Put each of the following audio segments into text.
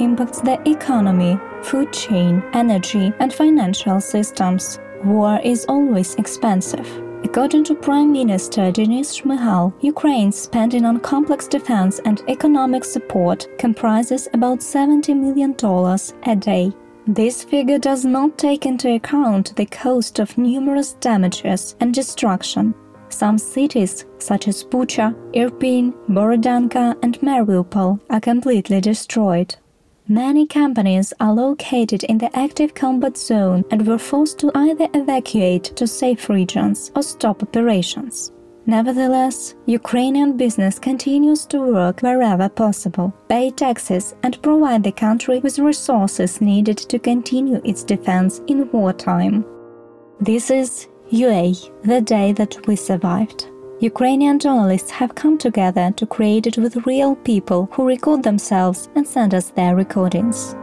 impacts the economy, food chain, energy, and financial systems. War is always expensive. According to Prime Minister Denis Shmyhal, Ukraine's spending on complex defense and economic support comprises about $70 million a day. This figure does not take into account the cost of numerous damages and destruction. Some cities, such as Bucha, Irpin, Borodyanka, and Mariupol, are completely destroyed. Many companies are located in the active combat zone and were forced to either evacuate to safe regions or stop operations. Nevertheless, Ukrainian business continues to work wherever possible, pay taxes, and provide the country with resources needed to continue its defense in wartime. This is UA, the day that we survived. Ukrainian journalists have come together to create it with real people who record themselves and send us their recordings.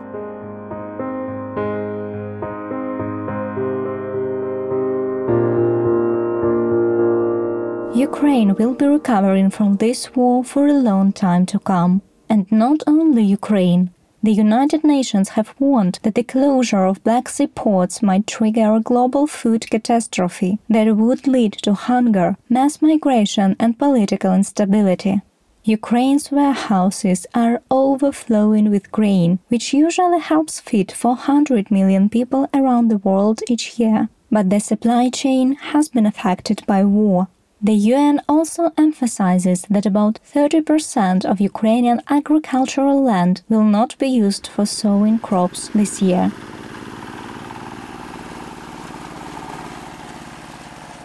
Ukraine will be recovering from this war for a long time to come. And not only Ukraine, the United Nations have warned that the closure of Black Sea ports might trigger a global food catastrophe that would lead to hunger, mass migration, and political instability. Ukraine's warehouses are overflowing with grain, which usually helps feed 400 million people around the world each year. But the supply chain has been affected by war, the UN also emphasizes that about 30% of Ukrainian agricultural land will not be used for sowing crops this year.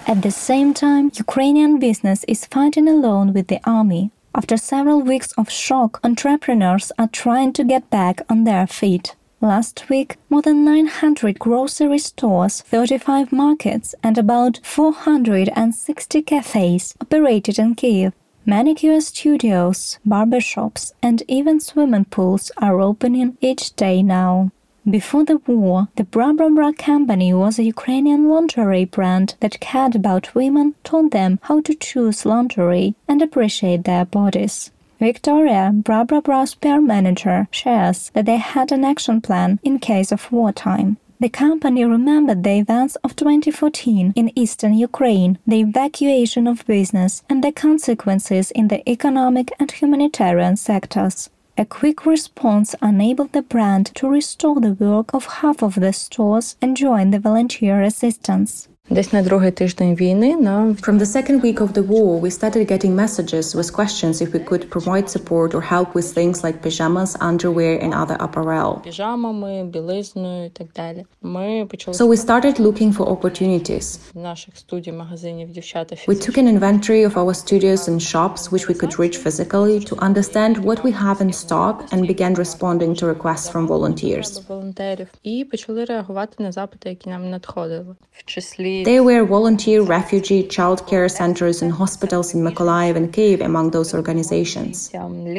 At the same time, Ukrainian business is fighting alone with the army. After several weeks of shock, entrepreneurs are trying to get back on their feet. Last week, more than 900 grocery stores, 35 markets, and about 460 cafes operated in Kiev. Manicure studios, barbershops, and even swimming pools are opening each day now. Before the war, the Bra company was a Ukrainian lingerie brand that cared about women, taught them how to choose lingerie, and appreciate their bodies. Victoria, Bra Bra Bra's PR manager, shares that they had an action plan in case of wartime. The company remembered the events of 2014 in eastern Ukraine, the evacuation of business, and the consequences in the economic and humanitarian sectors. A quick response enabled the brand to restore the work of half of the stores and join the volunteer assistance. Десь на другий тиждень війни нам From the second week of the war, we started getting messages with questions if we could provide support or help with things like pajamas, underwear, and other apparel. піжамами, білизною і так далі. Ми почали So we started looking for opportunities. в наших студій, магазинів дівчата We took an inventory of our studios and shops, which we could reach physically, to understand what we have in stock and began responding to requests from volunteers. волонтерів і почали реагувати на запити, які нам надходили. В числі There were volunteer, refugee, childcare centers, and hospitals in Mykolaiv and Kiev among those organizations.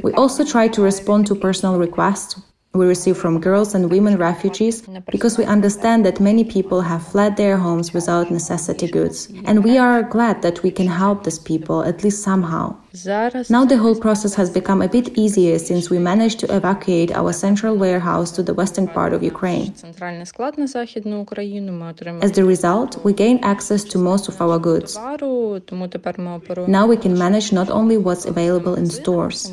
We also tried to respond to personal requests we receive from girls and women refugees because we understand that many people have fled their homes without necessity goods. And we are glad that we can help these people, at least somehow. Now the whole process has become a bit easier since we managed to evacuate our central warehouse to the western part of Ukraine. As the result, we gain access to most of our goods. Now we can manage not only what's available in stores.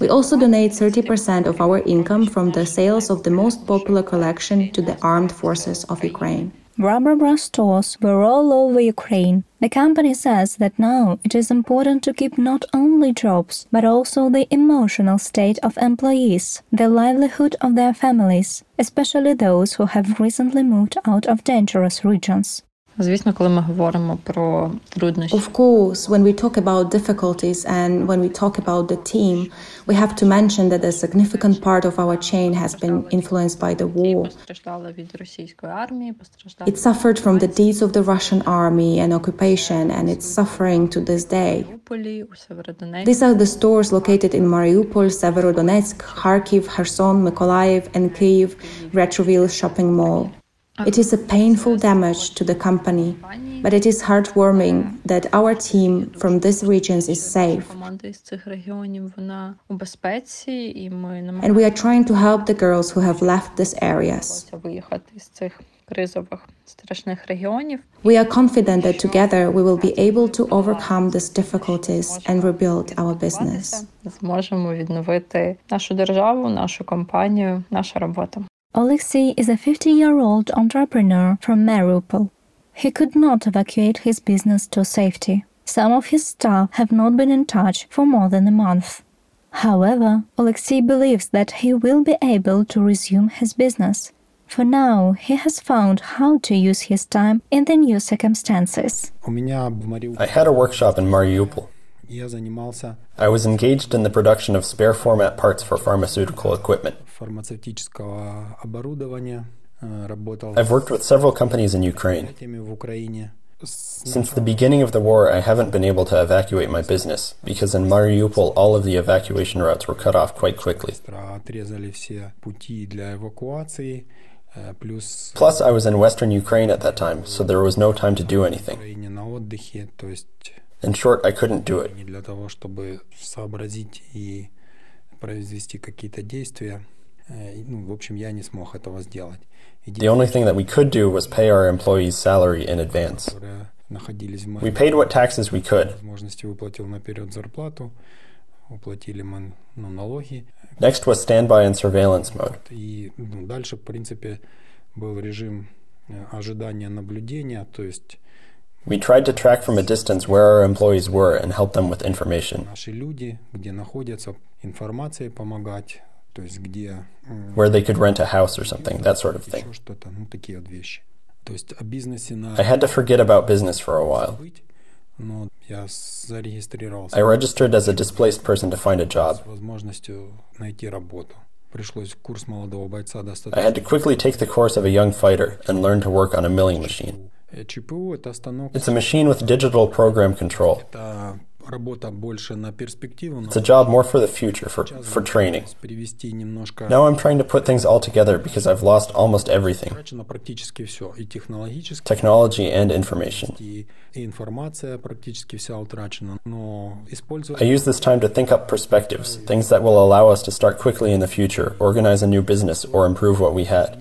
We also donate 30% of our income from the sales of the most popular collection to the armed forces of Ukraine. Bra stores were all over Ukraine. The company says that now it is important to keep not only jobs, but also the emotional state of employees, the livelihood of their families, especially those who have recently moved out of dangerous regions. Звісно, коли ми говоримо про труднощі, Of course, when we talk about difficulties and when we talk about the team, we have to mention that a significant part of our chain has been influenced by the war. постраждали від російської армії, постраждали It suffered from the deeds of the Russian army and occupation, and it's suffering to this day. в Маріуполі, у Северодонецьку. These are the stores located in Mariupol, Severodonetsk, Kharkiv, Kherson, Mykolaiv, and Kyiv, Retroville shopping mall. It is a painful damage to the company, but it is heartwarming that our team from these regions is safe. And we are trying to help the girls who have left these areas. We are confident that together we will be able to overcome these difficulties and rebuild our business. Alexei is a 50 year old entrepreneur from Mariupol. He could not evacuate his business to safety. Some of his staff have not been in touch for more than a month. However, Alexei believes that he will be able to resume his business. For now, he has found how to use his time in the new circumstances. I had a workshop in Mariupol. I was engaged in the production of spare format parts for pharmaceutical equipment. I've worked with several companies in Ukraine. Since the beginning of the war, I haven't been able to evacuate my business because in Mariupol all of the evacuation routes were cut off quite quickly. Plus, I was in western Ukraine at that time, so there was no time to do anything. In short, I couldn't do it. The only thing that we could do was pay our employees' salary in advance. We paid what taxes we could. Next was standby and surveillance mode. We tried to track from a distance where our employees were and help them with information. Where they could rent a house or something, that sort of thing. I had to forget about business for a while. I registered as a displaced person to find a job. I had to quickly take the course of a young fighter and learn to work on a milling machine. It's a machine with digital program control. It's a job more for the future, for, for training. Now I'm trying to put things all together because I've lost almost everything technology and information. I use this time to think up perspectives, things that will allow us to start quickly in the future, organize a new business, or improve what we had.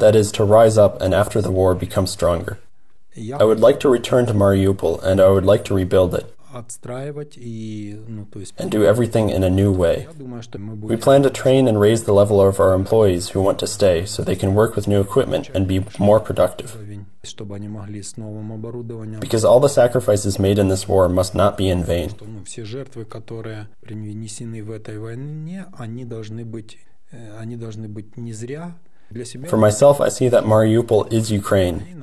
That is, to rise up and after the war become stronger. I would like to return to Mariupol and I would like to rebuild it and do everything in a new way. We plan to train and raise the level of our employees who want to stay so they can work with new equipment and be more productive. Because all the sacrifices made in this war must not be in vain. For myself, I see that Mariupol is Ukraine,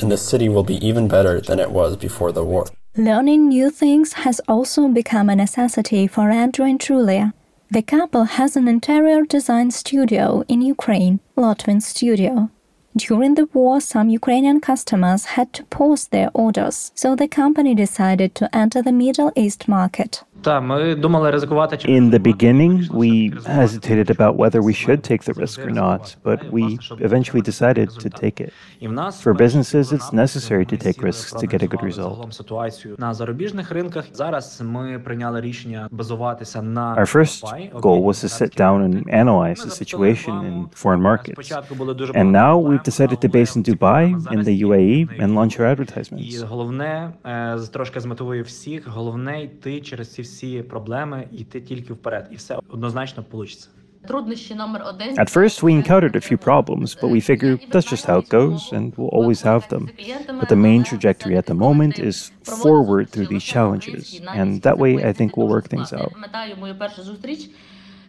and the city will be even better than it was before the war. Learning new things has also become a necessity for Andrew and Julia. The couple has an interior design studio in Ukraine, Lotvin Studio. During the war, some Ukrainian customers had to pause their orders, so the company decided to enter the Middle East market. In the beginning, we hesitated about whether we should take the risk or not, but we eventually decided to take it. For businesses, it's necessary to take risks to get a good result. Our first goal was to sit down and analyze the situation in foreign markets. And now we've decided to base in Dubai, in the UAE, and launch our advertisements всі проблеми, йти тільки вперед, і все однозначно вийде. At first, we encountered a few problems, but we figure that's just how it goes, and we'll always have them. But the main trajectory at the moment is forward through these challenges, and that way I think we'll work things out.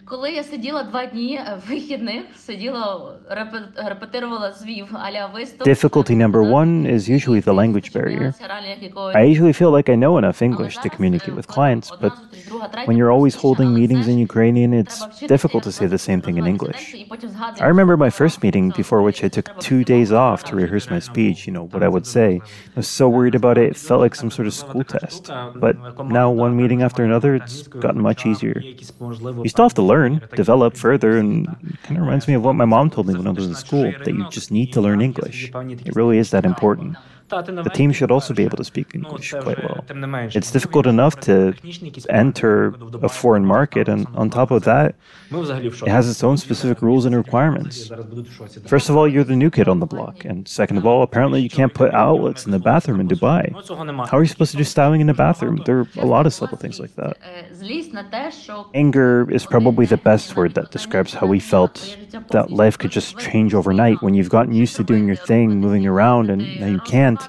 Коли я сиділа два дні вихідних, сиділа репетирувала звів аля виступ. Difficulty number one is usually the language barrier. I usually feel like I know enough English to communicate with clients, but when you're always holding meetings in Ukrainian, it's difficult to say the same thing in English. I remember my first meeting before which I took two days off to rehearse my speech, you know, what I would say. I was so worried about it, it felt like some sort of school test. But now, one meeting after another, it's gotten much easier. You still have to learn, develop further, and kind of reminds me of what my mom told me when I was in school that you just need to learn English. It really is that important. The team should also be able to speak English quite well. It's difficult enough to enter a foreign market, and on top of that, it has its own specific rules and requirements. First of all, you're the new kid on the block, and second of all, apparently you can't put outlets in the bathroom in Dubai. How are you supposed to do styling in the bathroom? There are a lot of subtle things like that. Anger is probably the best word that describes how we felt that life could just change overnight when you've gotten used to doing your thing, moving around, and now you can't.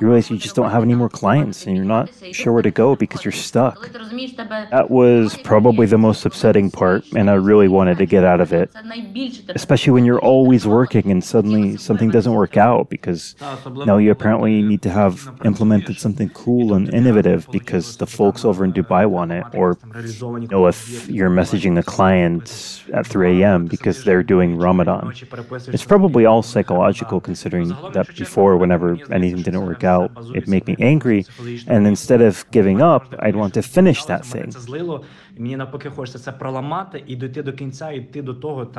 You realize you just don't have any more clients and you're not sure where to go because you're stuck. That was probably the most upsetting part, and I really wanted to get out of it. Especially when you're always working and suddenly something doesn't work out because now you apparently need to have implemented something cool and innovative because the folks over in Dubai want it, or you know, if you're messaging a client at 3 a.m. because they're doing Ramadan. It's probably all psychological considering that before, whenever anything didn't work out, it'd make me angry. And instead of giving up, I'd want to finish that thing.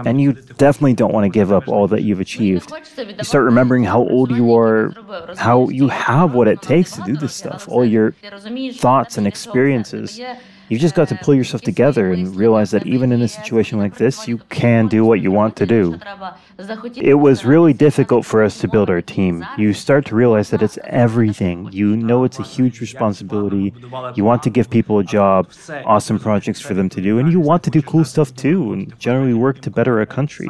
And you definitely don't want to give up all that you've achieved. You start remembering how old you are, how you have what it takes to do this stuff, all your thoughts and experiences. You've just got to pull yourself together and realize that even in a situation like this, you can do what you want to do. It was really difficult for us to build our team. You start to realize that it's everything. You know it's a huge responsibility. You want to give people a job, awesome projects for them to do, and you want to do cool stuff too, and generally work to better our country.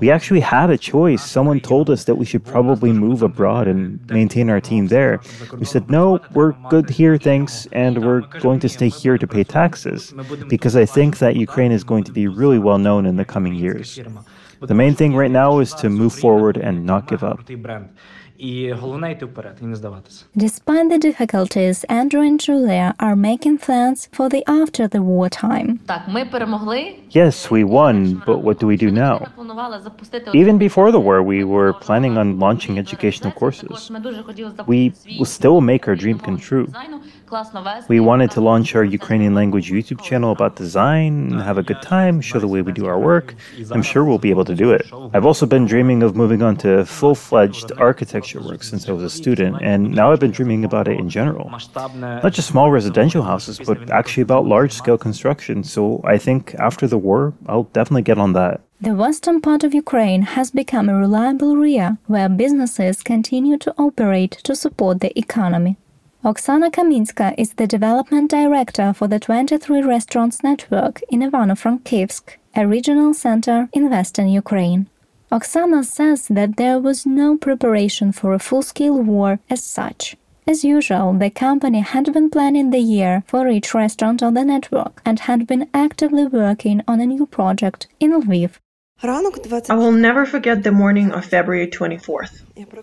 We actually had a choice. Someone told us that we should probably move abroad and maintain our team there. We said, no, we're good here, thanks, and we're going to stay here to pay taxes, because I think that Ukraine is going to be really well known in the coming years. The main thing right now is to move forward and not give up. Despite the difficulties, Andrew and Julia are making plans for the after the war time. Yes, we won, but what do we do now? Even before the war, we were planning on launching educational courses. We will still make our dream come true. We wanted to launch our Ukrainian language YouTube channel about design, have a good time, show the way we do our work. I'm sure we'll be able to do it. I've also been dreaming of moving on to full fledged architecture work since I was a student, and now I've been dreaming about it in general. Not just small residential houses, but actually about large scale construction. So I think after the war, I'll definitely get on that. The western part of Ukraine has become a reliable area where businesses continue to operate to support the economy. Oksana Kaminska is the development director for the 23 Restaurants Network in Ivano-Frankivsk, a regional center in western Ukraine. Oksana says that there was no preparation for a full-scale war as such. As usual, the company had been planning the year for each restaurant on the network and had been actively working on a new project in Lviv. I will never forget the morning of February 24th.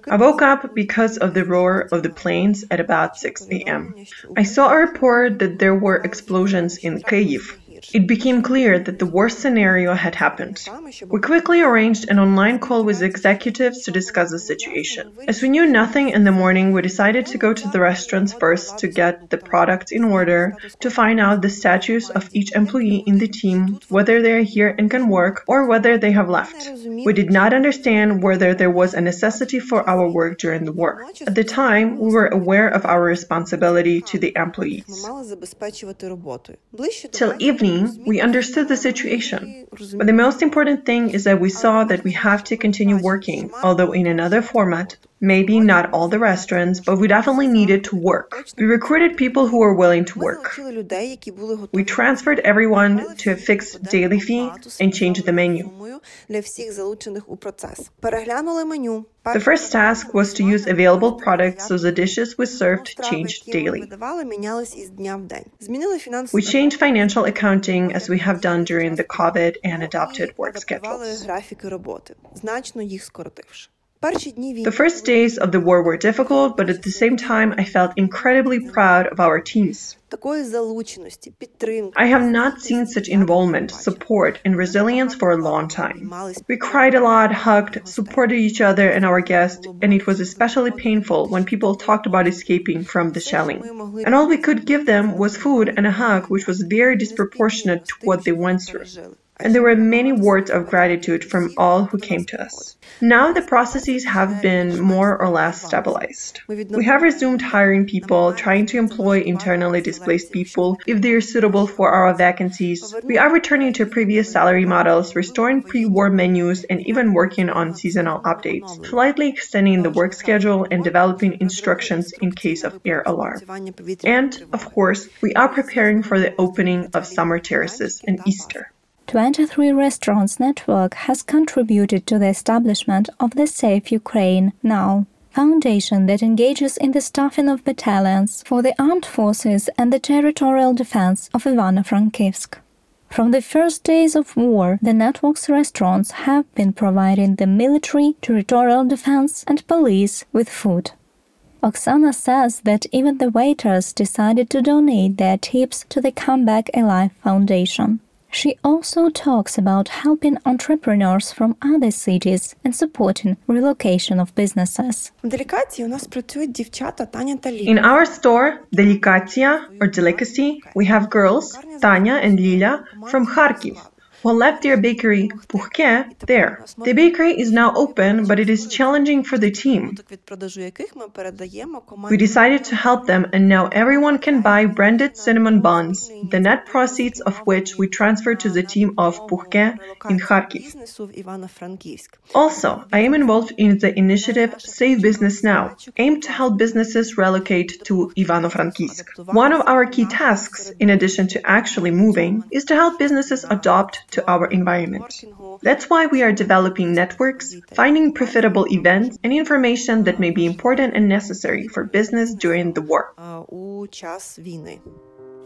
I woke up because of the roar of the planes at about 6 a.m. I saw a report that there were explosions in Kyiv. It became clear that the worst scenario had happened. We quickly arranged an online call with executives to discuss the situation. As we knew nothing in the morning, we decided to go to the restaurants first to get the products in order, to find out the status of each employee in the team, whether they are here and can work, or whether they have left. We did not understand whether there was a necessity for our work during the war. At the time, we were aware of our responsibility to the employees. Till evening, we understood the situation. But the most important thing is that we saw that we have to continue working, although in another format, Maybe not all the restaurants, but we definitely needed to work. We recruited people who were willing to work. We transferred everyone to a fixed daily fee and changed the menu. The first task was to use available products so the dishes we served changed daily. We changed financial accounting as we have done during the COVID and adopted work schedules. The first days of the war were difficult, but at the same time, I felt incredibly proud of our teams. I have not seen such involvement, support, and resilience for a long time. We cried a lot, hugged, supported each other and our guests, and it was especially painful when people talked about escaping from the shelling. And all we could give them was food and a hug, which was very disproportionate to what they went through and there were many words of gratitude from all who came to us. Now the processes have been more or less stabilized. We have resumed hiring people, trying to employ internally displaced people if they are suitable for our vacancies. We are returning to previous salary models, restoring pre war menus, and even working on seasonal updates, slightly extending the work schedule and developing instructions in case of air alarm. And, of course, we are preparing for the opening of summer terraces and Easter. 23 Restaurants Network has contributed to the establishment of the Safe Ukraine Now foundation that engages in the staffing of battalions for the armed forces and the territorial defense of Ivano-Frankivsk. From the first days of war, the network's restaurants have been providing the military, territorial defense, and police with food. Oksana says that even the waiters decided to donate their tips to the Come Back Alive Foundation. She also talks about helping entrepreneurs from other cities and supporting relocation of businesses. In our store, Delikatia or Delicacy, we have girls, Tanya and Lila, from Kharkiv who left their bakery Puhke there. The bakery is now open, but it is challenging for the team. We decided to help them, and now everyone can buy branded cinnamon buns, the net proceeds of which we transfer to the team of Puhke in Kharkiv. Also, I am involved in the initiative Save Business Now, aimed to help businesses relocate to Ivano-Frankivsk. One of our key tasks, in addition to actually moving, is to help businesses adopt to our environment. That's why we are developing networks, finding profitable events, and information that may be important and necessary for business during the war.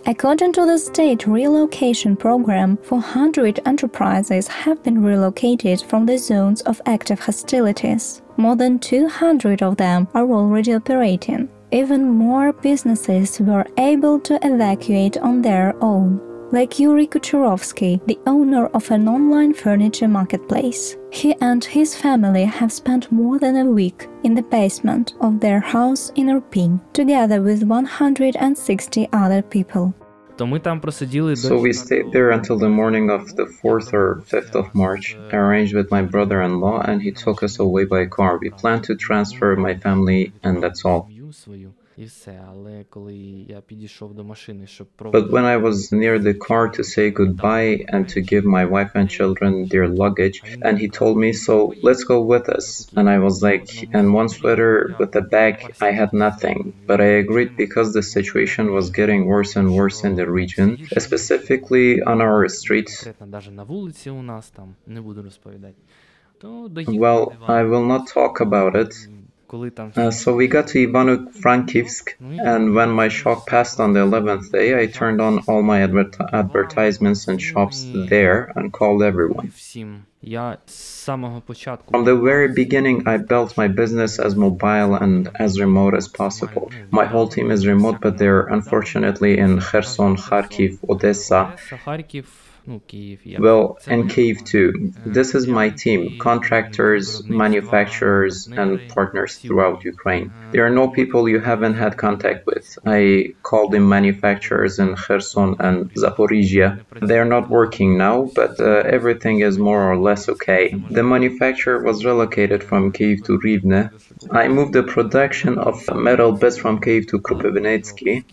According to the state relocation program, 400 enterprises have been relocated from the zones of active hostilities. More than 200 of them are already operating. Even more businesses were able to evacuate on their own like Yuri Kucherovsky, the owner of an online furniture marketplace. He and his family have spent more than a week in the basement of their house in Irpin, together with 160 other people. So we stayed there until the morning of the 4th or 5th of March. I arranged with my brother in law and he took us away by car. We planned to transfer my family and that's all. But when I was near the car to say goodbye and to give my wife and children their luggage, and he told me, So let's go with us. And I was like, And one sweater with a bag, I had nothing. But I agreed because the situation was getting worse and worse in the region, specifically on our streets. Well, I will not talk about it. Uh, so we got to Ivano-Frankivsk, and when my shock passed on the 11th day, I turned on all my adver advertisements and shops there and called everyone. From the very beginning, I built my business as mobile and as remote as possible. My whole team is remote, but they're unfortunately in Kherson, Kharkiv, Odessa, well, and Kyiv too. This is my team, contractors, manufacturers, and partners throughout Ukraine. There are no people you haven't had contact with. I called them manufacturers in Kherson and Zaporizhia. They're not working now, but uh, everything is more or less okay. The manufacturer was relocated from Kyiv to Rivne. I moved the production of metal bits from Kyiv to Kropyvnytsky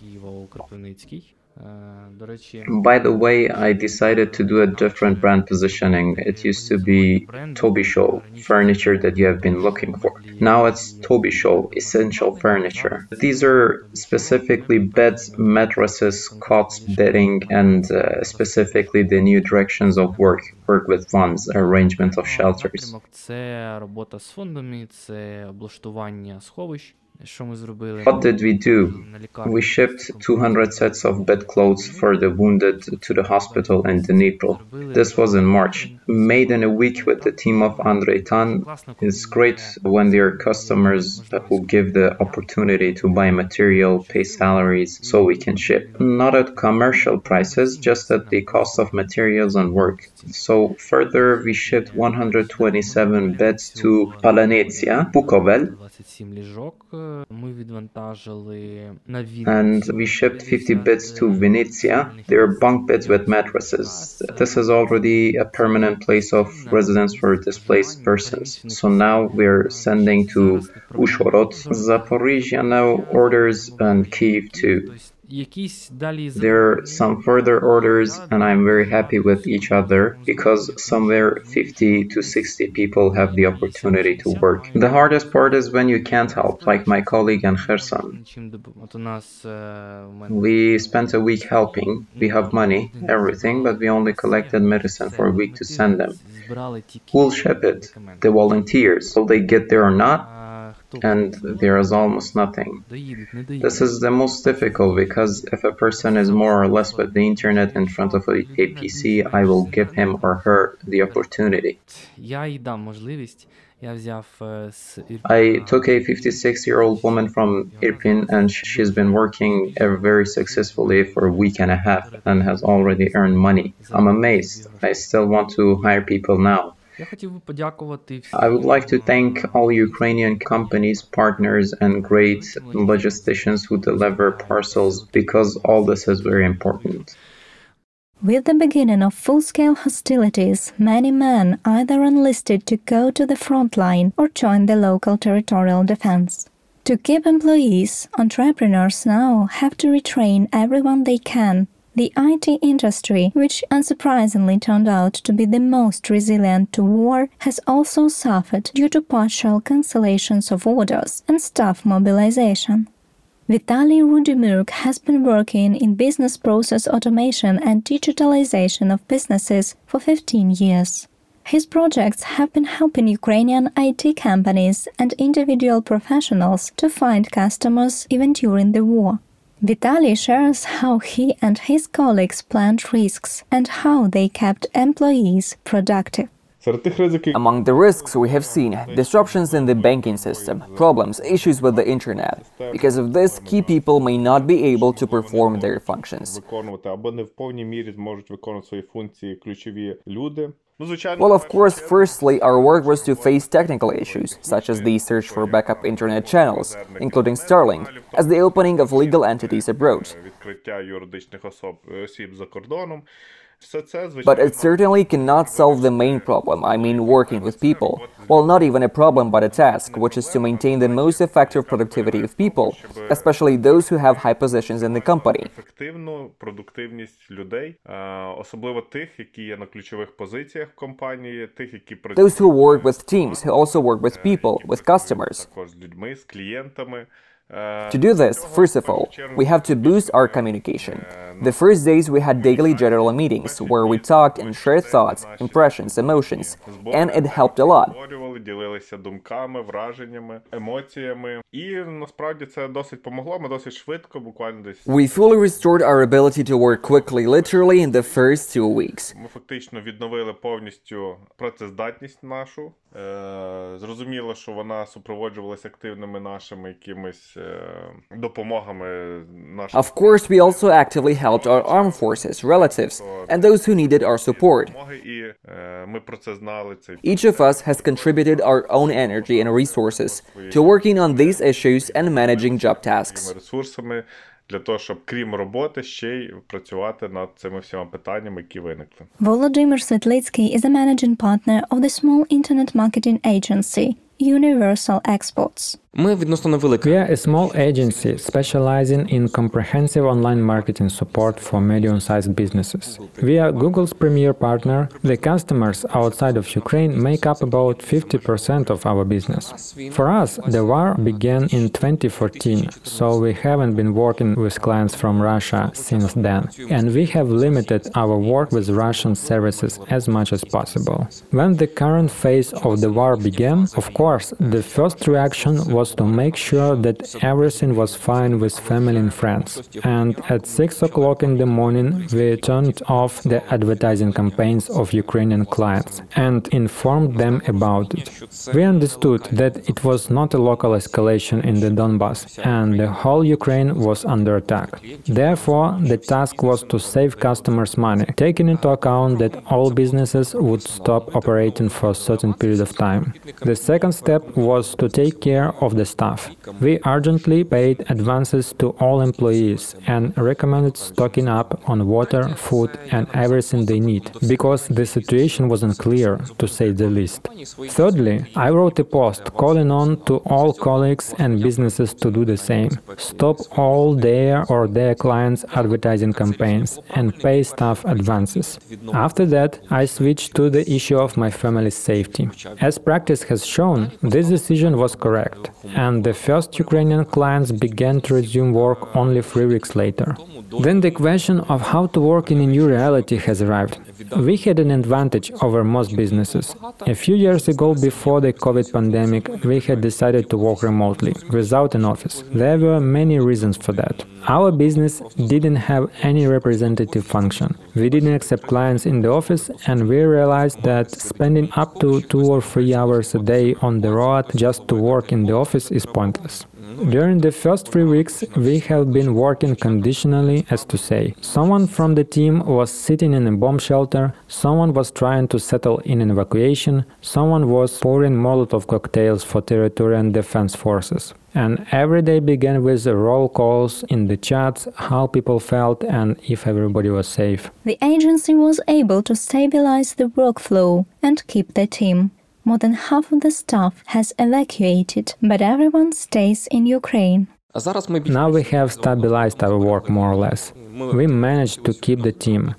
By the way, I decided to do a different brand positioning. It used to be Toby Show, furniture that you have been looking for. Now it's Toby Show, essential furniture. These are specifically beds, mattresses, cots, bedding, and uh, specifically the new directions of work. Work with funds, arrangement of shelters. What did we do? We shipped 200 sets of bedclothes for the wounded to the hospital in Dnipro. This was in March. Made in a week with the team of Andrei Tan. It's great when there are customers who give the opportunity to buy material, pay salaries, so we can ship. Not at commercial prices, just at the cost of materials and work. So further, we shipped 127 beds to Polyanytsia, Bukovel, and we shipped 50 beds to Venezia. They are bunk beds with mattresses. This is already a permanent place of residence for displaced persons. So now we're sending to Uzhhorod, Zaporizhia now orders, and Kiev too. There are some further orders, and I'm very happy with each other because somewhere 50 to 60 people have the opportunity to work. The hardest part is when you can't help, like my colleague in Kherson. We spent a week helping. We have money, everything, but we only collected medicine for a week to send them. Who'll ship it? The volunteers. Will they get there or not? And there is almost nothing. This is the most difficult because if a person is more or less with the internet in front of a, a PC, I will give him or her the opportunity. I took a 56 year old woman from Irpin and she's been working very successfully for a week and a half and has already earned money. I'm amazed. I still want to hire people now. I would like to thank all Ukrainian companies, partners, and great logisticians who deliver parcels because all this is very important. With the beginning of full scale hostilities, many men either enlisted to go to the front line or join the local territorial defense. To keep employees, entrepreneurs now have to retrain everyone they can the IT industry, which unsurprisingly turned out to be the most resilient to war, has also suffered due to partial cancellations of orders and staff mobilization. Vitaly Rudimurk has been working in business process automation and digitalization of businesses for 15 years. His projects have been helping Ukrainian IT companies and individual professionals to find customers even during the war. Vitaly shares how he and his colleagues planned risks and how they kept employees productive. Among the risks we have seen disruptions in the banking system, problems, issues with the internet. Because of this, key people may not be able to perform their functions. Well, of course, firstly, our work was to face technical issues, such as the search for backup internet channels, including Starlink, as the opening of legal entities abroad. But it certainly cannot solve the main problem, I mean working with people. Well, not even a problem, but a task, which is to maintain the most effective productivity of people, especially those who have high positions in the company. Those who work with teams, who also work with people, with customers. To do this, first of all, we have to boost our communication. The first days we had daily general meetings where we talked and shared thoughts, impressions, emotions, and it helped a lot. We fully restored our ability to work quickly, literally in the first two weeks. Зрозуміло, що вона супроводжувалася активними нашими якимись допомогами Of course, we also actively helped our armed forces, relatives, and those who needed our support. ми про це знали. Each of us has contributed our own energy and resources to working on these issues and managing job tasks. ресурсами для того, щоб крім роботи ще й працювати над цими всіма питаннями, які виникли. Volodymyr Svetlitsky is a managing partner of the small internet marketing agency universal exports. We are a small agency specializing in comprehensive online marketing support for medium-sized businesses. We are Google's premier partner. The customers outside of Ukraine make up about 50% of our business. For us, the war began in 2014, so we haven't been working with clients from Russia since then, and we have limited our work with Russian services as much as possible. When the current phase of the war began, of course, the first reaction was was to make sure that everything was fine with family and friends. And at 6 o'clock in the morning, we turned off the advertising campaigns of Ukrainian clients and informed them about it. We understood that it was not a local escalation in the Donbass and the whole Ukraine was under attack. Therefore, the task was to save customers' money, taking into account that all businesses would stop operating for a certain period of time. The second step was to take care of of the staff. We urgently paid advances to all employees and recommended stocking up on water, food, and everything they need, because the situation wasn't clear, to say the least. Thirdly, I wrote a post calling on to all colleagues and businesses to do the same. Stop all their or their clients' advertising campaigns and pay staff advances. After that, I switched to the issue of my family's safety. As practice has shown, this decision was correct and the first Ukrainian clients began to resume work only three weeks later. Then the question of how to work in a new reality has arrived. We had an advantage over most businesses. A few years ago, before the COVID pandemic, we had decided to work remotely, without an office. There were many reasons for that. Our business didn't have any representative function. We didn't accept clients in the office, and we realized that spending up to two or three hours a day on the road just to work in the office is pointless. During the first three weeks, we have been working conditionally, as to say, someone from the team was sitting in a bomb shelter, someone was trying to settle in an evacuation, someone was pouring Molotov cocktails for territorial defense forces. And every day began with roll calls in the chats, how people felt, and if everybody was safe. The agency was able to stabilize the workflow and keep the team. More than half of the staff has evacuated, but everyone stays in Ukraine. Now we have stabilized our work more or less. We managed to keep the team.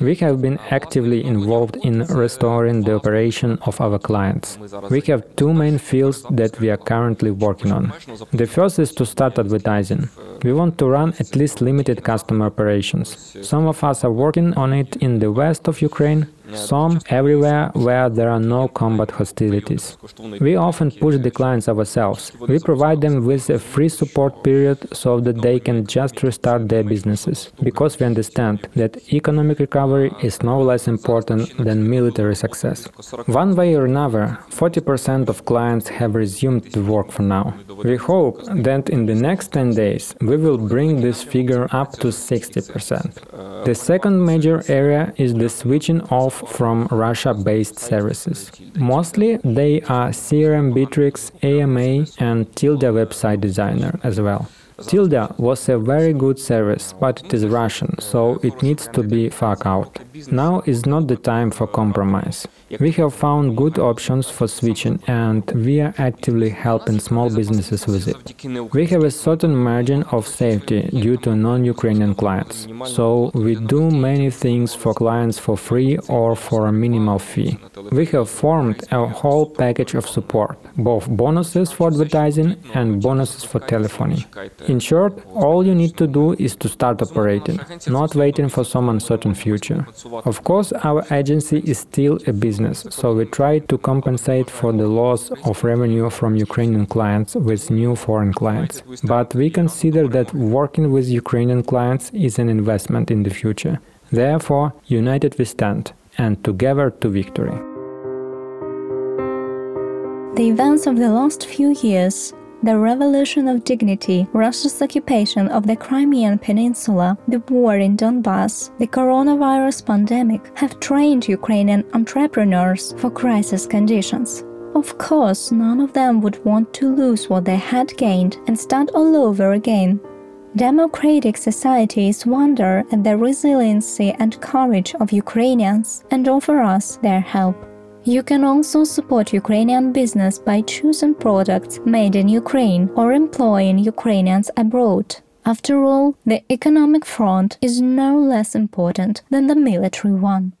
We have been actively involved in restoring the operation of our clients. We have two main fields that we are currently working on. The first is to start advertising. We want to run at least limited customer operations. Some of us are working on it in the west of Ukraine, some everywhere where there are no combat hostilities. We often push the clients ourselves. We provide them with a free support period so that they can just restart their businesses, because we understand that economic recovery is no less important than military success. One way or another, 40% of clients have resumed to work for now. We hope that in the next 10 days we will bring this figure up to 60%. The second major area is the switching off from Russia-based services. Mostly they are CRM Bitrix, AMA and Tilda website designer as well. Tilda was a very good service, but it is Russian, so it needs to be fuck out. Now is not the time for compromise. We have found good options for switching and we are actively helping small businesses with it. We have a certain margin of safety due to non-Ukrainian clients, so we do many things for clients for free or for a minimal fee. We have formed a whole package of support, both bonuses for advertising and bonuses for telephony. In short, all you need to do is to start operating, not waiting for some uncertain future. Of course, our agency is still a business business, so we try to compensate for the loss of revenue from Ukrainian clients with new foreign clients. But we consider that working with Ukrainian clients is an investment in the future. Therefore, united we stand, and together to victory. The events of the last few years the revolution of dignity, Russia's occupation of the Crimean Peninsula, the war in Donbass, the coronavirus pandemic have trained Ukrainian entrepreneurs for crisis conditions. Of course, none of them would want to lose what they had gained and start all over again. Democratic societies wonder at the resiliency and courage of Ukrainians and offer us their help. You can also support Ukrainian business by choosing products made in Ukraine or employing Ukrainians abroad. After all, the economic front is no less important than the military one.